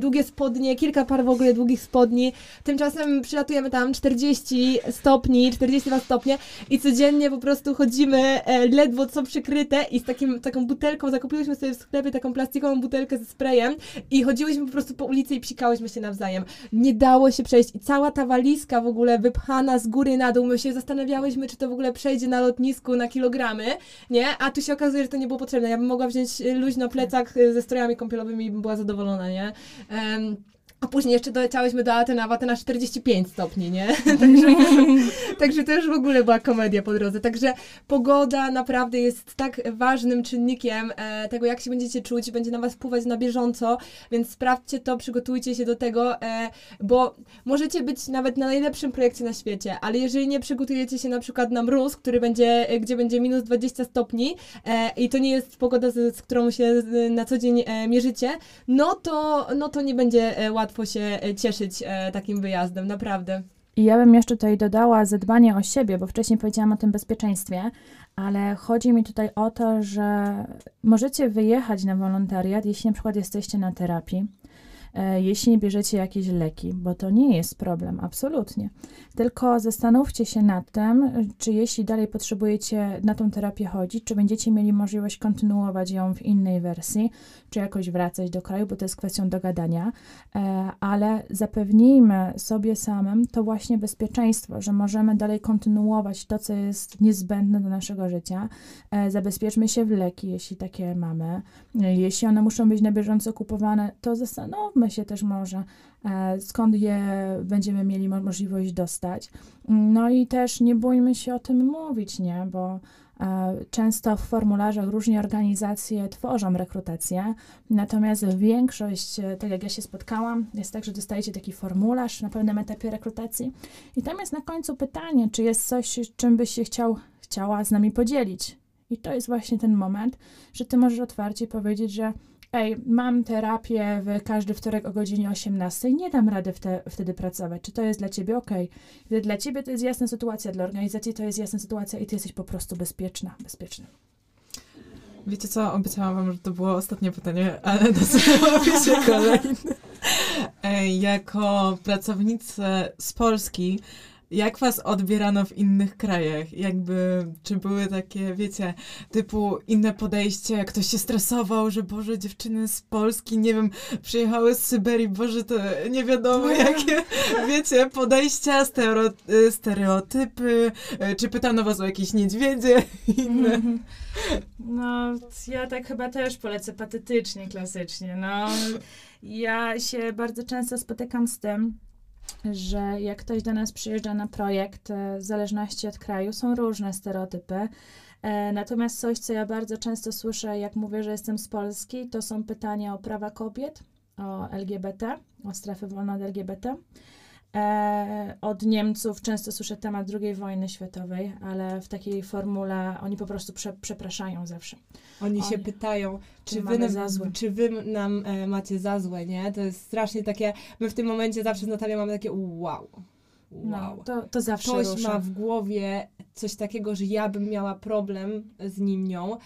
długie spodnie, kilka par w ogóle długich spodni. Tymczasem przylatujemy tam 40 stopni, 42 stopnie i codziennie po prostu chodzimy e, ledwo co przykryte i z takim, taką butelką, zakupiłyśmy sobie w sklepie taką plastikową butelkę ze sprayem i chodziłyśmy po prostu po ulicy i psikałyśmy się nawzajem. Nie dało się przejść i cała ta walizka w ogóle wypchana z góry na dół, my się zastanawiałyśmy, czy to w ogóle przejdzie na lotnisku na kilogramy, nie? A tu się okazuje, że to nie było potrzebne. Ja bym mogła wziąć luźno plecak ze strojami kąpielowymi i bym była zadowolona, nie? Em, a później jeszcze doleciałyśmy do Aten, a w Atenach 45 stopni, nie? także, także to już w ogóle była komedia po drodze. Także pogoda naprawdę jest tak ważnym czynnikiem e, tego, jak się będziecie czuć, będzie na was wpływać na bieżąco, więc sprawdźcie to, przygotujcie się do tego, e, bo możecie być nawet na najlepszym projekcie na świecie, ale jeżeli nie przygotujecie się na przykład na mróz, który będzie, e, gdzie będzie minus 20 stopni e, i to nie jest pogoda, z, z którą się e, na co dzień e, mierzycie, no to, no to nie będzie e, łatwo się e, cieszyć e, takim wyjazdem, naprawdę. I ja bym jeszcze tutaj dodała zadbanie o siebie, bo wcześniej powiedziałam o tym bezpieczeństwie, ale chodzi mi tutaj o to, że możecie wyjechać na wolontariat, jeśli na przykład jesteście na terapii, jeśli nie bierzecie jakieś leki, bo to nie jest problem, absolutnie. Tylko zastanówcie się nad tym, czy jeśli dalej potrzebujecie na tą terapię chodzić, czy będziecie mieli możliwość kontynuować ją w innej wersji, czy jakoś wracać do kraju, bo to jest kwestią dogadania, e, ale zapewnijmy sobie samym to właśnie bezpieczeństwo, że możemy dalej kontynuować to, co jest niezbędne do naszego życia. E, Zabezpieczmy się w leki, jeśli takie mamy. E, Jeśli one muszą być na bieżąco kupowane, to zastanówmy się też może, e, skąd je będziemy mieli mo- możliwość dostać. No i też nie bójmy się o tym mówić, nie? Bo E, Często w formularzach różne organizacje tworzą rekrutację, natomiast większość, e, tak jak ja się spotkałam, jest tak, że dostajecie taki formularz na pewnym etapie rekrutacji i tam jest na końcu pytanie, czy jest coś, czym byś się chciał, chciała z nami podzielić. I to jest właśnie ten moment, że ty możesz otwarcie powiedzieć, że ej, mam terapię w każdy wtorek o godzinie 18, nie dam rady wte, wtedy pracować. Czy to jest dla ciebie ok? Gdy dla ciebie to jest jasna sytuacja, dla organizacji to jest jasna sytuacja i ty jesteś po prostu bezpieczna, bezpieczny. Wiecie co, obiecałam wam, że to było ostatnie pytanie, ale nasuwa się kolejne. Ej, Jako pracownicy z Polski, jak was odbierano w innych krajach? Jakby, czy były takie, wiecie, typu inne podejście, ktoś się stresował, że Boże, dziewczyny z Polski, nie wiem, przyjechały z Syberii, Boże, to nie wiadomo jakie, wiecie, podejścia, stereo, stereotypy, czy pytano was o jakieś niedźwiedzie, inne. Mhm. No, ja tak chyba też polecę patetycznie, klasycznie. No, ja się bardzo często spotykam z tym, że jak ktoś do nas przyjeżdża na projekt, e, w zależności od kraju, są różne stereotypy. E, Natomiast coś, co ja bardzo często słyszę, jak mówię, że jestem z Polski, to są pytania o prawa kobiet, o LGBT, o strefy wolne od LGBT. E, od Niemców często słyszę temat II wojny światowej, ale w takiej formule oni po prostu prze, przepraszają zawsze. Oni się Oj. pytają, czy wy, nam, czy wy nam e, macie za złe, nie? To jest strasznie takie, my w tym momencie zawsze z Natalią mamy takie wow, wow. No, to, to zawsze Ktoś rusza. ma w głowie coś takiego, że ja bym miała problem z nim, nią,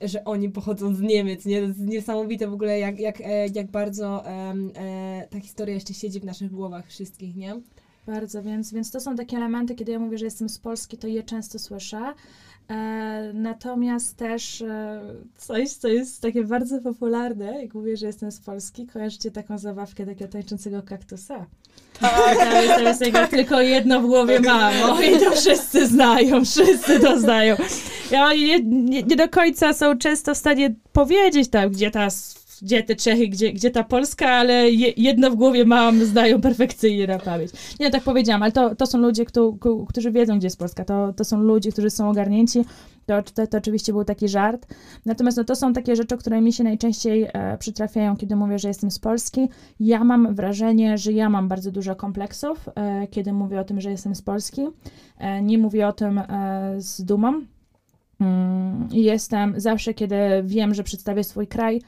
że oni pochodzą z Niemiec, nie? To jest niesamowite w ogóle, jak, jak, e, jak bardzo e, ta historia jeszcze siedzi w naszych głowach wszystkich, nie? Bardzo, więc, więc to są takie elementy, kiedy ja mówię, że jestem z Polski, to je często słyszę. E, natomiast też e, coś, co jest takie bardzo popularne, jak mówię, że jestem z Polski, kojarzycie taką zabawkę takiego tańczącego kaktusa? Tak, to jest, jest jego tylko jedno w głowie mam. Oni to wszyscy znają, wszyscy to znają. I oni nie, nie, nie do końca są często w stanie powiedzieć tam, gdzie ta gdzie te Czechy, gdzie, gdzie ta Polska, ale je, jedno w głowie mam, znają perfekcyjnie na pamięć. Nie, tak powiedziałam, ale to, to są ludzie, któ- którzy wiedzą, gdzie jest Polska. To, to są ludzie, którzy są ogarnięci. To, to, to oczywiście był taki żart. Natomiast no, to są takie rzeczy, które mi się najczęściej e, przytrafiają, kiedy mówię, że jestem z Polski. Ja mam wrażenie, że ja mam bardzo dużo kompleksów, e, kiedy mówię o tym, że jestem z Polski. E, nie mówię o tym e, z dumą. Mm, Jestem zawsze, kiedy wiem, że przedstawię swój kraj,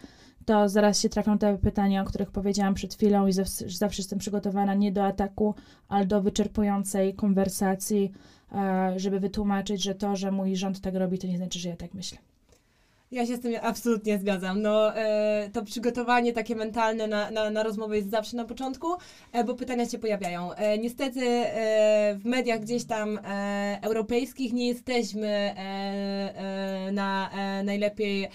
to zaraz się trafią te pytania, o których powiedziałam przed chwilą i zawsze, zawsze jestem przygotowana nie do ataku, ale do wyczerpującej konwersacji, e, żeby wytłumaczyć, że to, że mój rząd tak robi, to nie znaczy, że ja tak myślę. Ja się z tym absolutnie zgadzam. No, e, to przygotowanie takie mentalne na, na, na rozmowę jest zawsze na początku, e, bo pytania się pojawiają. E, niestety e, w mediach gdzieś tam e, europejskich nie jesteśmy e, na najlepiej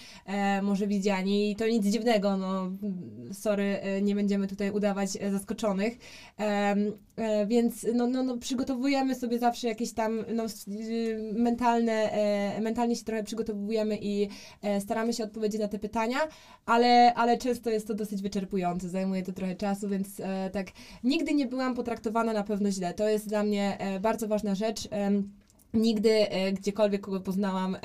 może widziani i to nic dziwnego, no sorry, nie będziemy tutaj udawać zaskoczonych. Więc no, no, no, przygotowujemy sobie zawsze jakieś tam no, y, mentalne, mentalnie się trochę przygotowujemy i staramy się odpowiedzieć na te pytania, ale, ale często jest to dosyć wyczerpujące, zajmuje to trochę czasu, więc e, tak nigdy nie byłam potraktowana na pewno źle. To jest dla mnie e, bardzo ważna rzecz. Nigdy, e, gdziekolwiek kogo poznałam, e,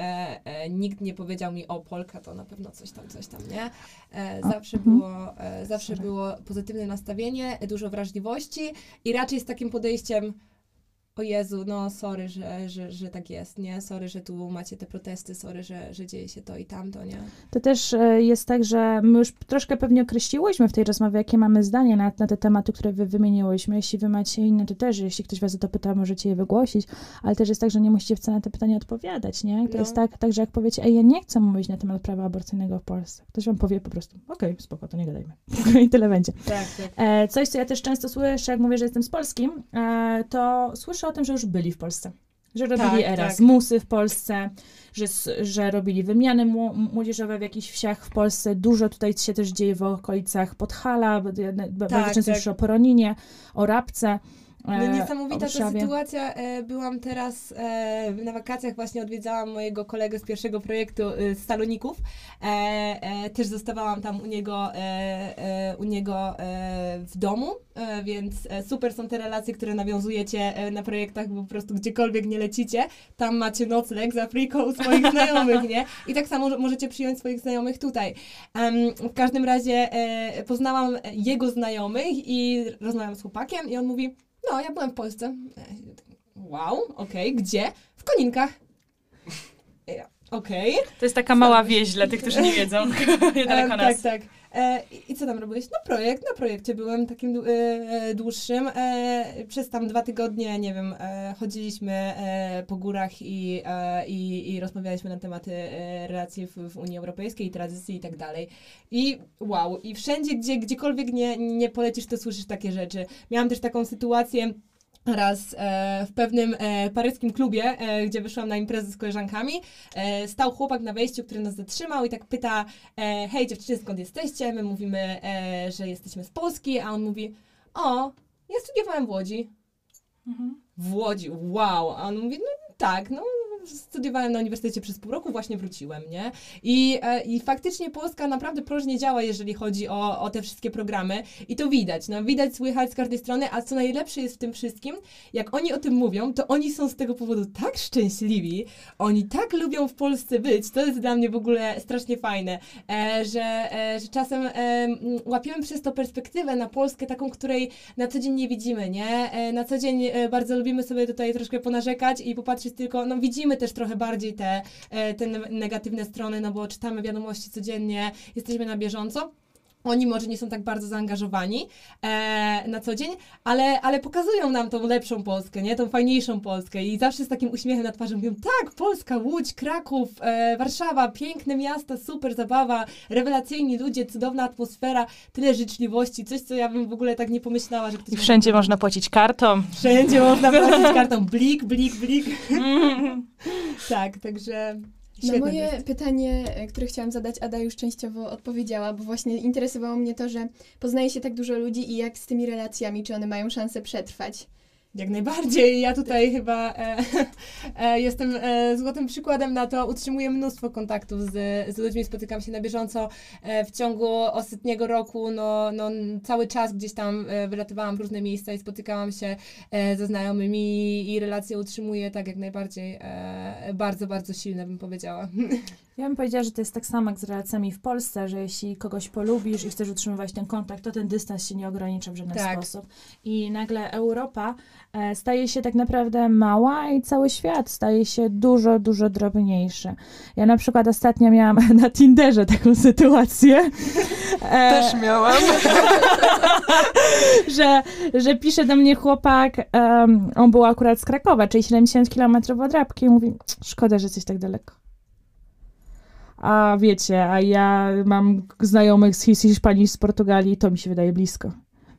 e, nikt nie powiedział mi, o Polka to na pewno coś tam, coś tam, nie? E, zawsze mhm. było, e, zawsze było pozytywne nastawienie, dużo wrażliwości i raczej z takim podejściem, o Jezu, no sorry, że, że, że tak jest, nie? Sorry, że tu macie te protesty, sorry, że, że dzieje się to i tamto, nie? To też e, jest tak, że my już troszkę pewnie określiłyśmy w tej rozmowie, jakie mamy zdanie na, na te tematy, które wy wymieniłyśmy. Jeśli wy macie inne, to też, jeśli ktoś was o to pyta, możecie je wygłosić, ale też jest tak, że nie musicie wcale na te pytania odpowiadać, nie? To No. jest tak, tak, że jak powiecie, ej, ja nie chcę mówić na temat prawa aborcyjnego w Polsce, ktoś wam powie po prostu, okej, spoko, to nie gadajmy. I tyle będzie. Tak, tak. E, coś, co ja też często słyszę, jak mówię, że jestem z Polski, e, to słyszę o tym, że już byli w Polsce. Że robili Tak, Erasmusy w Polsce, że, że robili wymiany mło- młodzieżowe w jakichś wsiach w Polsce. Dużo tutaj się też dzieje w okolicach Podhala, ba- bardzo Tak, często tak. słyszę o Poroninie, o Rabce. E, No niesamowita ta sytuacja. E, byłam teraz e, na wakacjach, właśnie odwiedzałam mojego kolegę z pierwszego projektu e, z Saloników. E, e, też zostawałam tam u niego, e, e, u niego e, w domu, e, więc e, super są te relacje, które nawiązujecie e, na projektach, bo po prostu gdziekolwiek nie lecicie, tam macie nocleg z Afriką u swoich znajomych, nie? I tak samo że możecie przyjąć swoich znajomych tutaj. W każdym razie e, poznałam jego znajomych i rozmawiałam z chłopakiem i on mówi, no, ja byłem w Polsce. Wow, okej, gdzie? W Koninkach. E, Okej. To jest taka mała wieś dla tych, którzy nie wiedzą. Nas. tak, tak. E, i- co tam robiłeś? No projekt, na projekcie byłem takim e, e, dłuższym. Przez tam dwa tygodnie, nie wiem, chodziliśmy po górach i, i, i rozmawialiśmy na tematy relacji w, w Unii Europejskiej, tradycji i tak dalej. I wow, i wszędzie, gdzie, gdziekolwiek nie, nie polecisz, to słyszysz takie rzeczy. Miałam też taką sytuację, raz e, w pewnym e, paryskim klubie, e, gdzie wyszłam na imprezę z koleżankami, e, stał chłopak na wejściu, który nas zatrzymał i tak pyta, e, hej dziewczyny, skąd jesteście? My mówimy, e, że jesteśmy z Polski, a on mówi, o, ja studiowałem w Łodzi. Mhm. W Łodzi, wow. A on mówi, no tak, no studiowałem na uniwersytecie przez pół roku, właśnie wróciłem, nie? I, e, i faktycznie Polska naprawdę próżnie działa, jeżeli chodzi o, o te wszystkie programy i to widać, no widać, słychać z każdej strony, a co najlepsze jest w tym wszystkim, jak oni o tym mówią, to oni są z tego powodu tak szczęśliwi, oni tak lubią w Polsce być, to jest dla mnie w ogóle strasznie fajne, e, że, e, że czasem łapiemy przez to perspektywę na Polskę taką, której na co dzień nie widzimy, nie? Na co dzień bardzo lubimy sobie tutaj troszkę ponarzekać i popatrzeć tylko, no widzimy też trochę bardziej te, e, te ne- negatywne strony, no bo czytamy wiadomości codziennie, jesteśmy na bieżąco. Oni może nie są tak bardzo zaangażowani e, na co dzień, ale, ale pokazują nam tą lepszą Polskę, nie? Tą fajniejszą Polskę i zawsze z takim uśmiechem na twarzy mówią, tak, Polska, Łódź, Kraków, e, Warszawa, piękne miasta, super zabawa, rewelacyjni ludzie, cudowna atmosfera, tyle życzliwości, coś, co ja bym w ogóle tak nie pomyślała, że ktoś... I wszędzie można płacić kartą. Wszędzie można płacić kartą blik, blik, blik. tak, także Na świetne moje jest. pytanie, e, które chciałam zadać, Ada już częściowo odpowiedziała, bo właśnie interesowało mnie to, że poznaje się tak dużo ludzi i jak z tymi relacjami, czy one mają szansę przetrwać. Jak najbardziej. Ja tutaj chyba e, e, jestem e, złotym przykładem na to. Utrzymuję mnóstwo kontaktów z, z ludźmi, spotykam się na bieżąco. E, w ciągu ostatniego roku, no, no, cały czas gdzieś tam e, wylatywałam w różne miejsca i spotykałam się e, ze znajomymi i relacje utrzymuję tak jak najbardziej bardzo, bardzo silne, bym powiedziała. Ja bym powiedziała, że to jest tak samo jak z relacjami w Polsce, że jeśli kogoś polubisz i chcesz utrzymywać ten kontakt, to ten dystans się nie ogranicza w żaden Tak. sposób. I nagle Europa e, staje się tak naprawdę mała i cały świat staje się dużo, dużo drobniejszy. Ja na przykład ostatnio miałam na Tinderze taką sytuację. E, miałam. że, że pisze do mnie chłopak, em, on był akurat z Krakowa, czyli 70 km od Rabki i mówi, szkoda, że jesteś tak daleko. A wiecie, a ja mam znajomych z His- Hiszpanii, z Portugalii, to mi się wydaje blisko.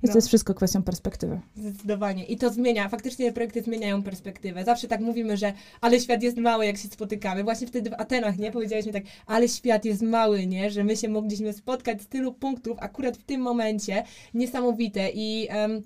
Więc No. to jest wszystko kwestią perspektywy. Zdecydowanie. I to zmienia, faktycznie te projekty zmieniają perspektywę. Zawsze tak mówimy, że ale świat jest mały, jak się spotykamy. Właśnie wtedy w Atenach, nie? Powiedzieliśmy tak, ale świat jest mały, nie? Że my się mogliśmy spotkać z tylu punktów akurat w tym momencie. Niesamowite. I em,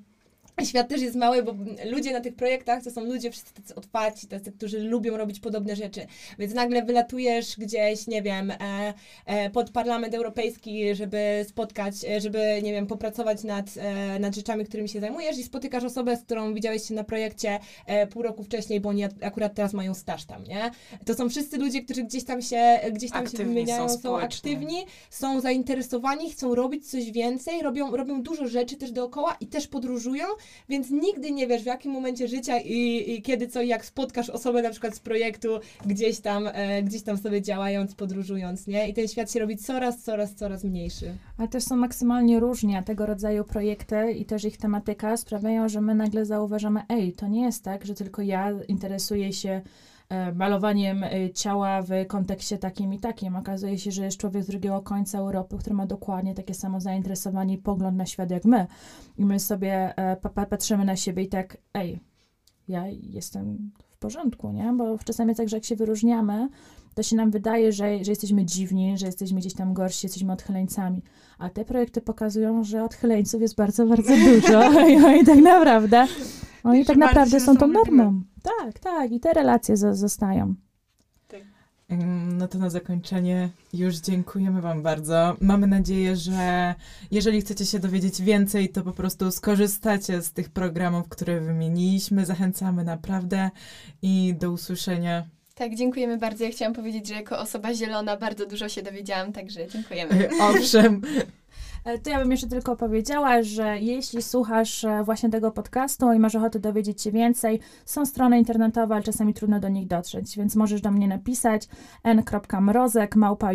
świat też jest mały, bo ludzie na tych projektach to są ludzie wszyscy tacy otwarci, tacy, którzy lubią robić podobne rzeczy. Więc nagle wylatujesz gdzieś, nie wiem, e, e, pod Parlament Europejski, żeby spotkać, e, żeby, nie wiem, popracować nad, e, nad rzeczami, którymi się zajmujesz i spotykasz osobę, z którą widziałeś się na projekcie e, pół roku wcześniej, bo oni ak- akurat teraz mają staż tam, nie? To są wszyscy ludzie, którzy gdzieś tam się, gdzieś tam się Aktywni wymieniają, są są, aktywni, są zainteresowani, chcą robić coś więcej, robią, robią dużo rzeczy też dookoła i też podróżują, więc nigdy nie wiesz w jakim momencie życia i, i kiedy co i jak spotkasz osobę na przykład z projektu gdzieś tam, e, gdzieś tam sobie działając, podróżując, nie? I ten świat się robi coraz, coraz, coraz mniejszy. Ale też są maksymalnie różni, a tego rodzaju projekty i też ich tematyka sprawiają, że my nagle zauważamy, ej, to nie jest tak, że tylko ja interesuję się malowaniem e, ciała w kontekście takim i takim. Okazuje się, że jest człowiek z drugiego końca Europy, który ma dokładnie takie samo zainteresowanie i pogląd na świat jak my. I my sobie e, pa- pa- patrzymy na siebie i tak, ej, ja jestem w porządku, nie? Bo czasami jest tak, że jak się wyróżniamy, to się nam wydaje, że, że jesteśmy dziwni, że jesteśmy gdzieś tam gorsi, jesteśmy odchyleńcami. A te projekty pokazują, że odchyleńców jest bardzo, bardzo dużo i oni tak naprawdę Oni tak naprawdę są tą normą. Tak, tak. I te relacje zo- zostają. Ym, No to na zakończenie już dziękujemy Wam bardzo. Mamy nadzieję, że jeżeli chcecie się dowiedzieć więcej, to po prostu skorzystacie z tych programów, które wymieniliśmy. Zachęcamy naprawdę i do usłyszenia. Tak, dziękujemy bardzo. Ja chciałam powiedzieć, że jako osoba zielona bardzo dużo się dowiedziałam, także dziękujemy. Owszem, To ja bym jeszcze tylko powiedziała, że jeśli słuchasz e, właśnie tego podcastu i masz ochotę dowiedzieć się więcej, są strony internetowe, ale czasami trudno do nich dotrzeć, więc możesz do mnie napisać n.mrozek małpa.